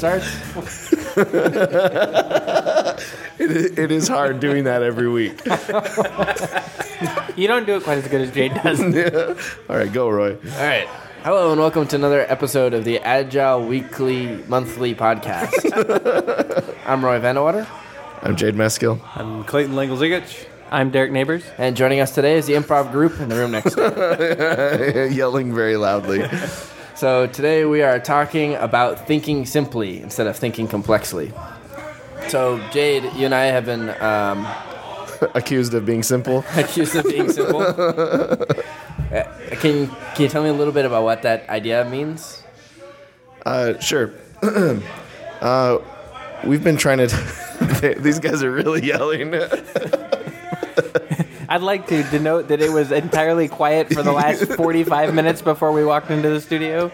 starts. it, it is hard doing that every week. You don't do it quite as good as Jade does. All right, go, Roy. All right. Hello and welcome to another episode of the Agile Weekly Monthly Podcast. I'm Roy van de Water, I'm Jade Meskill. I'm Clayton Lengel-Zigich. I'm Derek Neighbors. and joining us today is the improv group in the room next door. Yelling very loudly. So today we are talking about thinking simply instead of thinking complexly. So Jade, you and I have been um, Accused of being simple. accused of being simple. Uh, can can you tell me a little bit about what that idea means? Uh, sure. uh, we've been trying to. these guys are really yelling. I'd like to denote that it was entirely quiet for the last 45 minutes before we walked into the studio.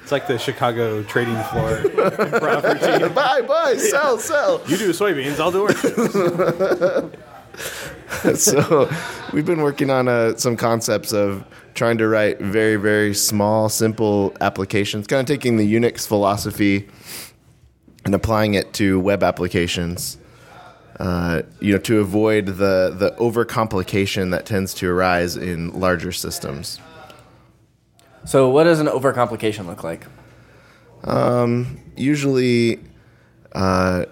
It's like the Chicago trading floor improv routine. buy, buy, sell, sell. You do soybeans, I'll do oranges. so we've been working on uh, some concepts of trying to write very very small simple applications kind of taking the unix philosophy and applying it to web applications uh, you know to avoid the the overcomplication that tends to arise in larger systems So what does an overcomplication look like? usually uh,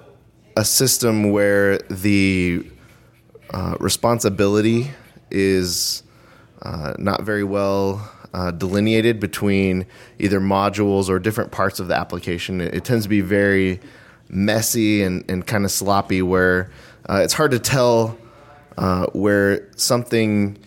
a system where the uh, responsibility is uh, not very well uh, delineated between either modules or different parts of the application. It, it tends to be very messy and, and kind of sloppy, where uh, it's hard to tell uh, where something.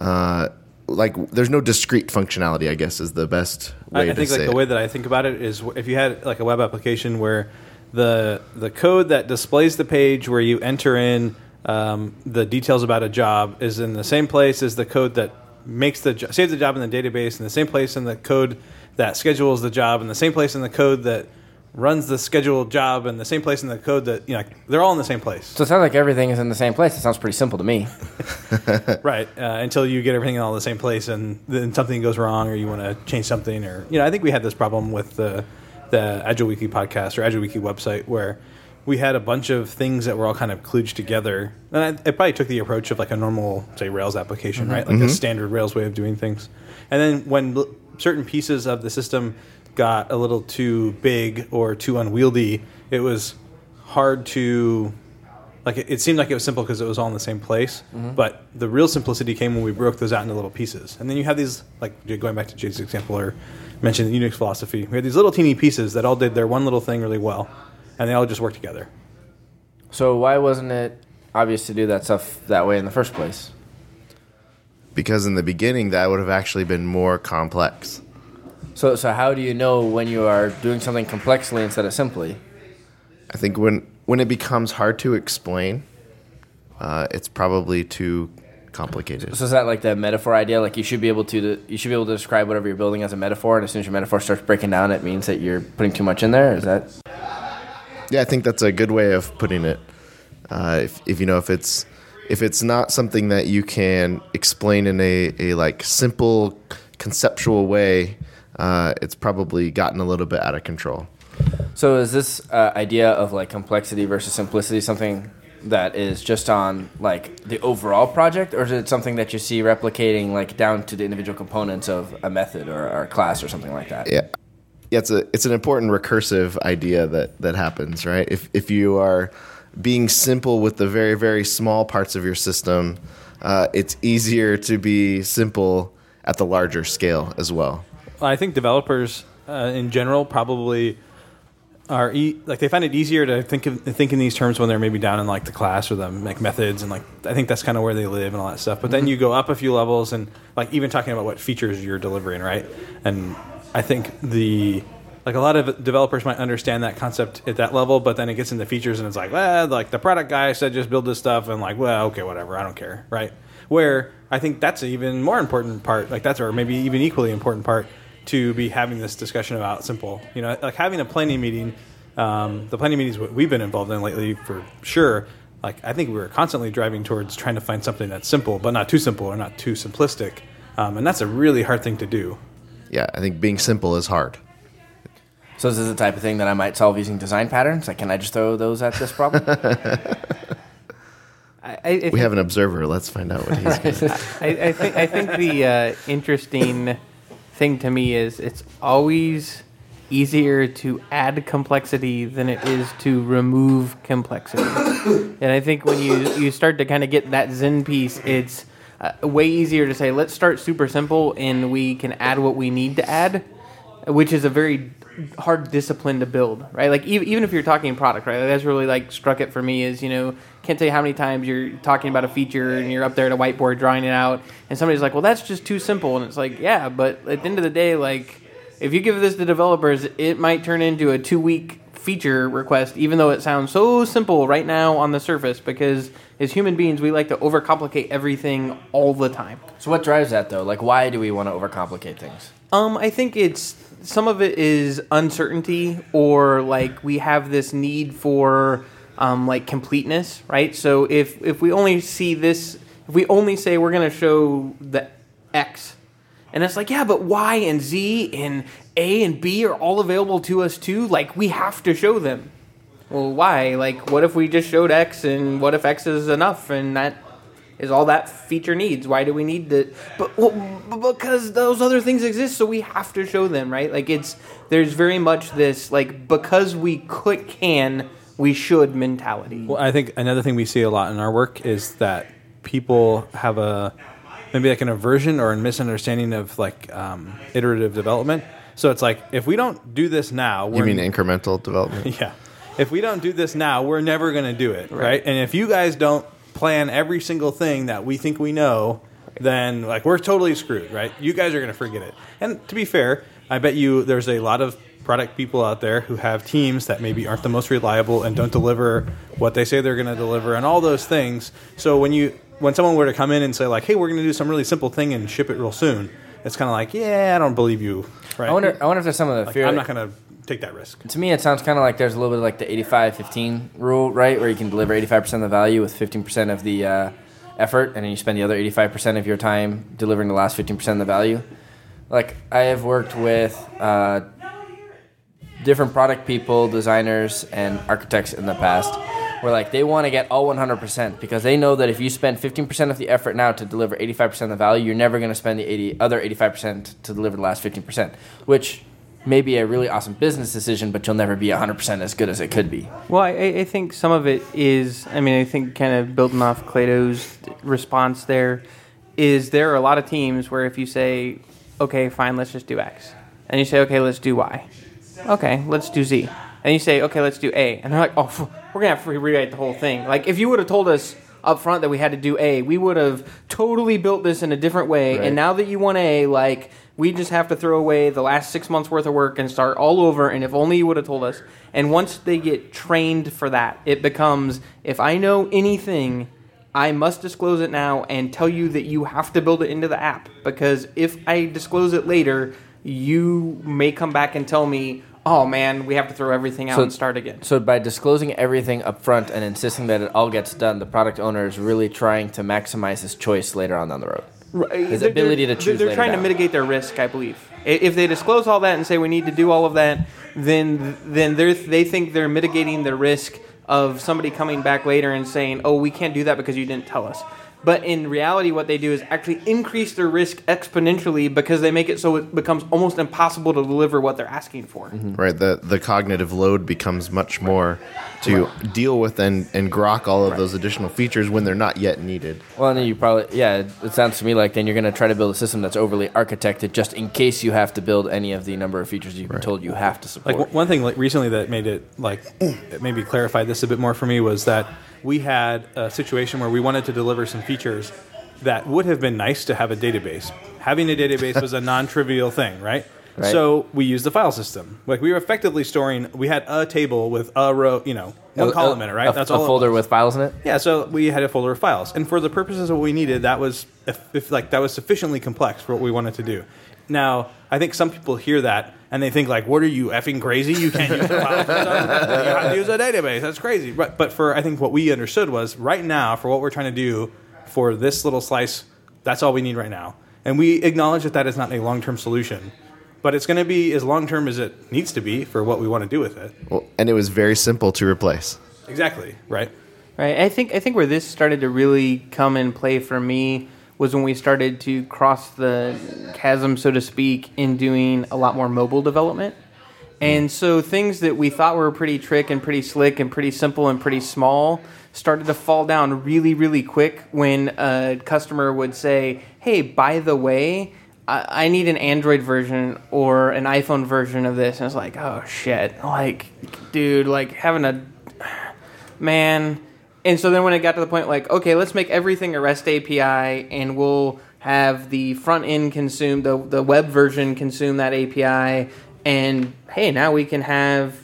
Uh, like there's no discrete functionality, I guess, is the best I, way I to think like the it. way that I think about it is if you had like a web application where the the code that displays the page where you enter in um, the details about a job is in the same place as the code that makes the jo- saves the job in the database, in the same place in the code that schedules the job, in the same place in the code that runs the scheduled job, and the same place in the code that you know they're all in the same place. So it sounds like everything is in the same place. It sounds pretty simple to me. right uh, until you get everything in all in the same place and then something goes wrong or you want to change something or you know i think we had this problem with the the agile weekly podcast or agile weekly website where we had a bunch of things that were all kind of kludged together and I, it probably took the approach of like a normal say rails application right like a standard rails way of doing things and then when l- certain pieces of the system got a little too big or too unwieldy it was hard to like it, it seemed like it was simple because it was all in the same place mm-hmm. but the real simplicity came when we broke those out into little pieces and then you have these like going back to Jade's example or mentioned the unix philosophy we had these little teeny pieces that all did their one little thing really well and they all just worked together So why wasn't it obvious to do that stuff that way in the first place? because in the beginning that would have actually been more complex. So so how do you know when you are doing something complexly instead of simply? I think when when it becomes hard to explain, uh, it's probably too complicated. So is that like the metaphor idea? Like you should be able to you should be able to describe whatever you're building as a metaphor, and as soon as your metaphor starts breaking down, it means that you're putting too much in there. Is that Yeah, I think that's a good way of putting it. Uh, if, if you know if it's if it's not something that you can explain in a, a like simple conceptual way, uh, it's probably gotten a little bit out of control. so? Is this uh, idea of like complexity versus simplicity something that is just on like the overall project, or is it something that you see replicating like down to the individual components of a method or, or a class or something like that? Yeah. Yeah, it's a it's an important recursive idea that that happens, right? If if you are being simple with the very very small parts of your system, uh, it's easier to be simple at the larger scale as well. I think developers uh, in general probably are e- like they find it easier to think of think in these terms when they're maybe down in like the class or the like methods and like I think that's kind of where they live and all that stuff. But then you go up a few levels and like even talking about what features you're delivering, right? And I think the like a lot of developers might understand that concept at that level, but then it gets into features and it's like, well, like the product guy said just build this stuff and like, well, okay, whatever, I don't care, right? Where I think that's an even more important part, like that's or maybe even equally important part to be having this discussion about simple. You know, like having a planning meeting. Um, the planning meetings what we've been involved in lately, for sure. Like I think we were constantly driving towards trying to find something that's simple, but not too simple or not too simplistic, um, and that's a really hard thing to do. Yeah, I think being simple is hard. So is this is the type of thing that I might solve using design patterns. Like, can I just throw those at this problem? I, I, I We have an observer. Let's find out what he's. gonna- I, I think I think the uh, interesting thing to me is it's always easier to add complexity than it is to remove complexity. and I think when you you start to kind of get that Zen piece, it's uh, way easier to say let's start super simple and we can add what we need to add, which is a very hard discipline to build, right? Like even, even if you're talking product, right? That's really like struck it for me is, you know, can't tell you how many times you're talking about a feature and you're up there at a whiteboard drawing it out and somebody's like, well, that's just too simple. And it's like, yeah, but at the end of the day, like if you give this to developers, it might turn into a two week feature request, even though it sounds so simple right now on the surface because as human beings, we like to overcomplicate everything all the time. so what drives that though? Like, why do we want to overcomplicate things? Um, I think it's some of it is uncertainty, or like we have this need for um, like completeness, right? So if if we only see this, if we only say we're going to show the X, and it's like yeah, but Y and Z and A and B are all available to us too. Like we have to show them. Well, why? Like, what if we just showed X, and what if X is enough, and that is all that feature needs. Why do we need to? But well, b- because those other things exist, so we have to show them, right? Like it's there's very much this like because we could can we should mentality. Well, I think another thing we see a lot in our work is that people have a maybe like an aversion or a misunderstanding of like um, iterative development. So it's like if we don't do this now, you we're mean incremental development? yeah. If we don't do this now, we're never going to do it, right. And if you guys don't plan every single thing that we think we know, then like we're totally screwed, right? You guys are going to forget it. And to be fair, I bet you there's a lot of product people out there who have teams that maybe aren't the most reliable and don't deliver what they say they're going to deliver and all those things. So when you when someone were to come in and say like, "Hey, we're going to do some really simple thing and ship it real soon," it's kind of like, "Yeah, I don't believe you." Right? I wonder. I wonder if there's some of the Like, fear. I'm not going to take that risk. to me, it sounds kind of like there's a little bit of like the 85-15 rule, right? Where you can deliver 85% of the value with 15% of the uh, effort, and then you spend the other 85% of your time delivering the last 15% of the value. Like, I have worked with uh, different product people, designers, and architects in the past where like they want to get all 100% because they know that if you spend 15% of the effort now to deliver 85% of the value, you're never going to spend the 80, other 85% to deliver the last 15%, which may be a really awesome business decision, but you'll never be 100% as good as it could be. Well, I, I think some of it is, I mean, I think kind of building off Clayton's response there, is there are a lot of teams where if you say, okay, fine, let's just do X, and you say, okay, let's do Y, okay, let's do Z, and you say, okay, let's do A, and they're like, oh, we're gonna have to rewrite the whole thing. Like if you would have told us up front that we had to do A, we would have totally built this in a different way. Right. And now that you want A, like we just have to throw away the last six months worth of work and start all over. And if only you would have told us. And once they get trained for that, it becomes if I know anything. I must disclose it now and tell you that you have to build it into the app because if I disclose it later, you may come back and tell me, "Oh man, we have to throw everything out So- and start again." So by disclosing everything up front and insisting that it all gets done, the product owner is really trying to maximize his choice later on down the road. Right. His They're- ability they're- to choose They're later trying to mitigate their risk, I believe. If they disclose all that and say we need to do all of that, then then they think they're mitigating the risk of somebody coming back later and saying, "Oh, we can't do that because you didn't tell us." But in reality, what they do is actually increase their risk exponentially because they make it so it becomes almost impossible to deliver what they're asking for. Mm-hmm. Right. The the cognitive load becomes much more to deal with and, and grok all of those additional features when they're not yet needed. Well, and then you probably, yeah, it, it sounds to me like then you're going to try to build a system that's overly architected just in case you have to build any of the number of features you've been told you have to support. Like w- one thing like recently that made it like it maybe clarified this a bit more for me was that we had a situation where we wanted to deliver some features that would have been nice to have a database. Having a database was a non-trivial thing, right? Right. So we used the file system. Like we were effectively storing. We had a table with a row, you know, one A- column a- in it, right? A, That's a all. it folder with files in it. Yeah, so we had a folder of files, and for the purposes of what we needed, that was if, if like that was sufficiently complex for what we wanted to do. Now, I think some people hear that and they think like, "What are you effing crazy? You can't use a file system. You have to use a database. That's crazy." But but for I think what we understood was right now for what we're trying to do for this little slice, that's all we need right now, and we acknowledge that that is not a long term solution. but it's going to be as long term as it needs to be for what we want to do with it. Well, and it was very simple to replace. Exactly, right? Right. I think I think where this started to really come in play for me was when we started to cross the chasm, so to speak, in doing a lot more mobile development. And so things that we thought were pretty trick and pretty slick and pretty simple and pretty small started to fall down really, really quick when a customer would say, "Hey, by the way." I I need an Android version or an iPhone version of this, and it's like, oh shit, like, dude, like having a man. And so then when it got to the point, like, okay, let's make everything a REST API, and we'll have the front end consume the the web version consume that API, and hey, now we can have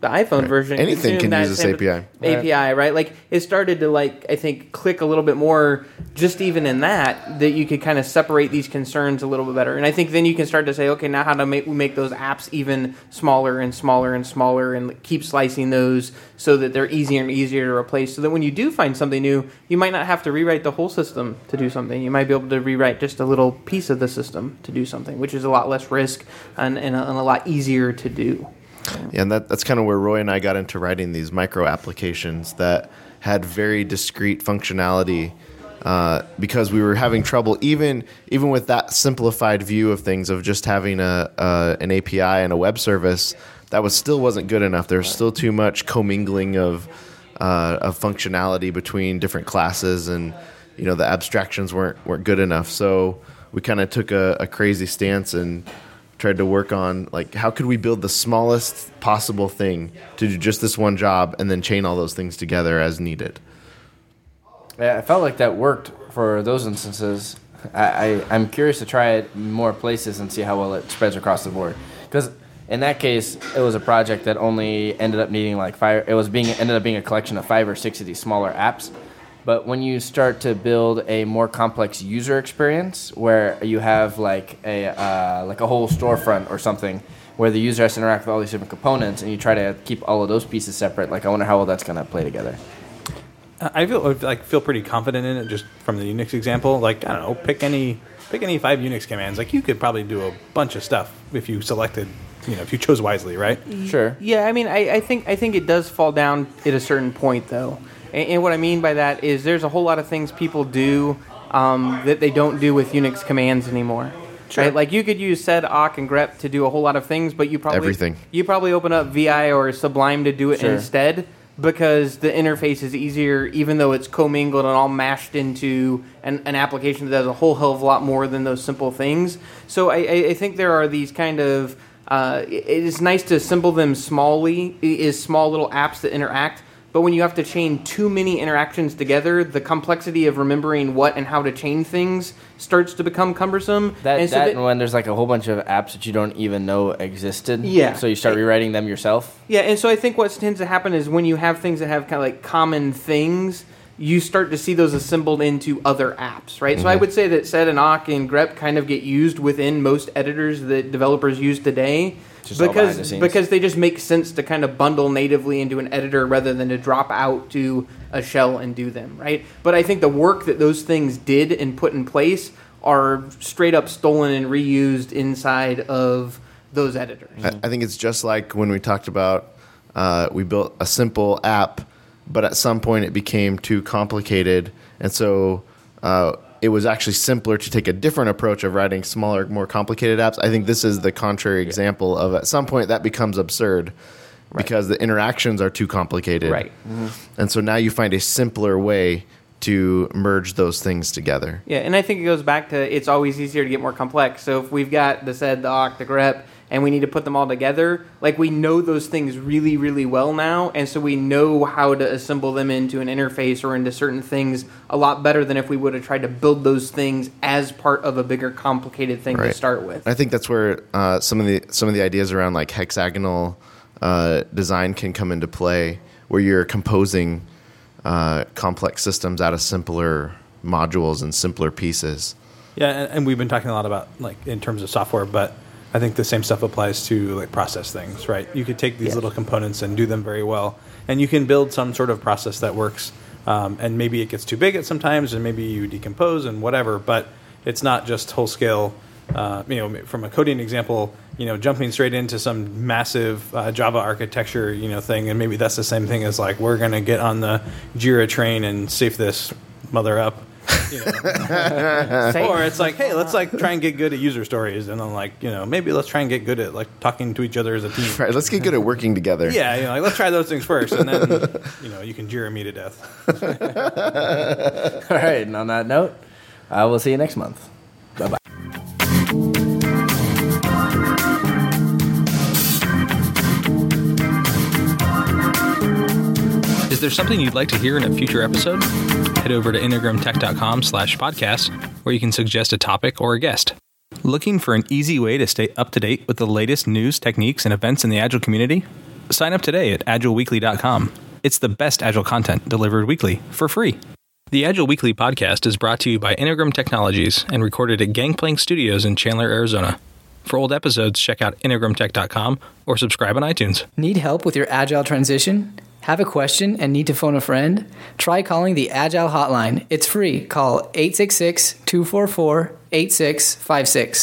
the iPhone version. Anything can use this same- API. API, right? Like it started to like I think click a little bit more just even in that that you could kind of separate these concerns a little bit better. And I think then you can start to say, okay, now how to make we make those apps even smaller and smaller and smaller and keep slicing those so that they're easier and easier to replace. So that when you do find something new, you might not have to rewrite the whole system to do something. You might be able to rewrite just a little piece of the system to do something, which is a lot less risk and, and, a, and a lot easier to do. Yeah, and that, that's kind of where Roy and I got into writing these micro applications that had very discrete functionality uh, because we were having trouble even even with that simplified view of things of just having a, a an API and a web service that was still wasn't good enough. There's still too much commingling of uh, of functionality between different classes and you know the abstractions weren't weren't good enough. So we kind of took a, a crazy stance and tried to work on like how could we build the smallest possible thing to do just this one job and then chain all those things together as needed. Yeah, I felt like that worked for those instances. I, I, I'm curious to try it more places and see how well it spreads across the board. Because in that case, it was a project that only ended up needing like five. It was being ended up being a collection of five or six of these smaller apps. But when you start to build a more complex user experience, where you have like a uh, like a whole storefront or something, where the user has to interact with all these different components, and you try to keep all of those pieces separate, like I wonder how well that's going to play together. I feel like feel pretty confident in it just from the Unix example. Like I don't know, pick any pick any five Unix commands. Like you could probably do a bunch of stuff if you selected, you know, if you chose wisely, right? Sure. Yeah, I mean, I, I think I think it does fall down at a certain point, though. And, and what I mean by that is there's a whole lot of things people do um, that they don't do with Unix commands anymore. Right? Like you could use sed, awk, and grep to do a whole lot of things, but you probably Everything. you probably open up VI or Sublime to do it Sure. instead because the interface is easier, even though it's commingled and all mashed into an, an application that does a whole hell of a lot more than those simple things. So I, I, I think there are these kind of uh, it is nice to assemble them smallly, is small little apps that interact. But when you have to chain too many interactions together, the complexity of remembering what and how to chain things starts to become cumbersome. That, and so that that- and when there's like a whole bunch of apps that you don't even know existed. Yeah. So you start rewriting them yourself. Yeah, and so I think what tends to happen is when you have things that have kind of like common things, you start to see those assembled into other apps, right? So I mm-hmm. would say that sed and awk and grep kind of get used within most editors that developers use today. Just all behind the because because they just make sense to kind of bundle natively into an editor rather than to drop out to a shell and do them, right? But I think the work that those things did and put in place are straight up stolen and reused inside of those editors. I, I think it's just like when we talked about uh, we built a simple app, but at some point it became too complicated, and so uh, it was actually simpler to take a different approach of writing smaller, more complicated apps. I think this is the contrary example of at some point that becomes absurd because the interactions are too complicated, Right. Mm-hmm. And so now you find a simpler way to merge those things together. Yeah, and I think it goes back to it's always easier to get more complex. So if we've got the sed, the awk, the grep, and we need to put them all together, like we know those things really, really well now, and so we know how to assemble them into an interface or into certain things a lot better than if we would have tried to build those things as part of a bigger, complicated thing to start with. I think that's where uh, some of the some of the ideas around like hexagonal uh, design can come into play, where you're composing uh, complex systems out of simpler modules and simpler pieces. Yeah, and, and we've been talking a lot about like in terms of software, but I think the same stuff applies to like process things, right? You could take these little components and do them very well, and you can build some sort of process that works. Um, and maybe it gets too big at sometimes, and maybe you decompose and whatever. But it's not just whole scale uh, you know, from a coding example, you know, jumping straight into some massive uh, Java architecture, you know, thing, and maybe that's the same thing as like we're going to get on the Jira train and safe this mother up. You know. Or it's like, hey, let's like try and get good at user stories, and then like, you know, maybe let's try and get good at like talking to each other as a team. Right, let's get good at working together. Yeah, you know, like, let's try those things first, and then you know you can Jira me to death. All right, and on that note, I will see you next month. Bye bye. Is there something you'd like to hear in a future episode? Head over to integrumtech.com slash podcast, where you can suggest a topic or a guest. Looking for an easy way to stay up to date with the latest news, techniques, and events in the Agile community? Sign up today at agileweekly.com. It's the best Agile content delivered weekly for free. The Agile Weekly podcast is brought to you by Integrum Technologies and recorded at Gangplank Studios in Chandler, Arizona. For old episodes, check out integrumtech.com or subscribe on iTunes. Need help with your agile transition? Have a question and need to phone a friend? Try calling the Agile Hotline. It's free. Call 866 244 8656.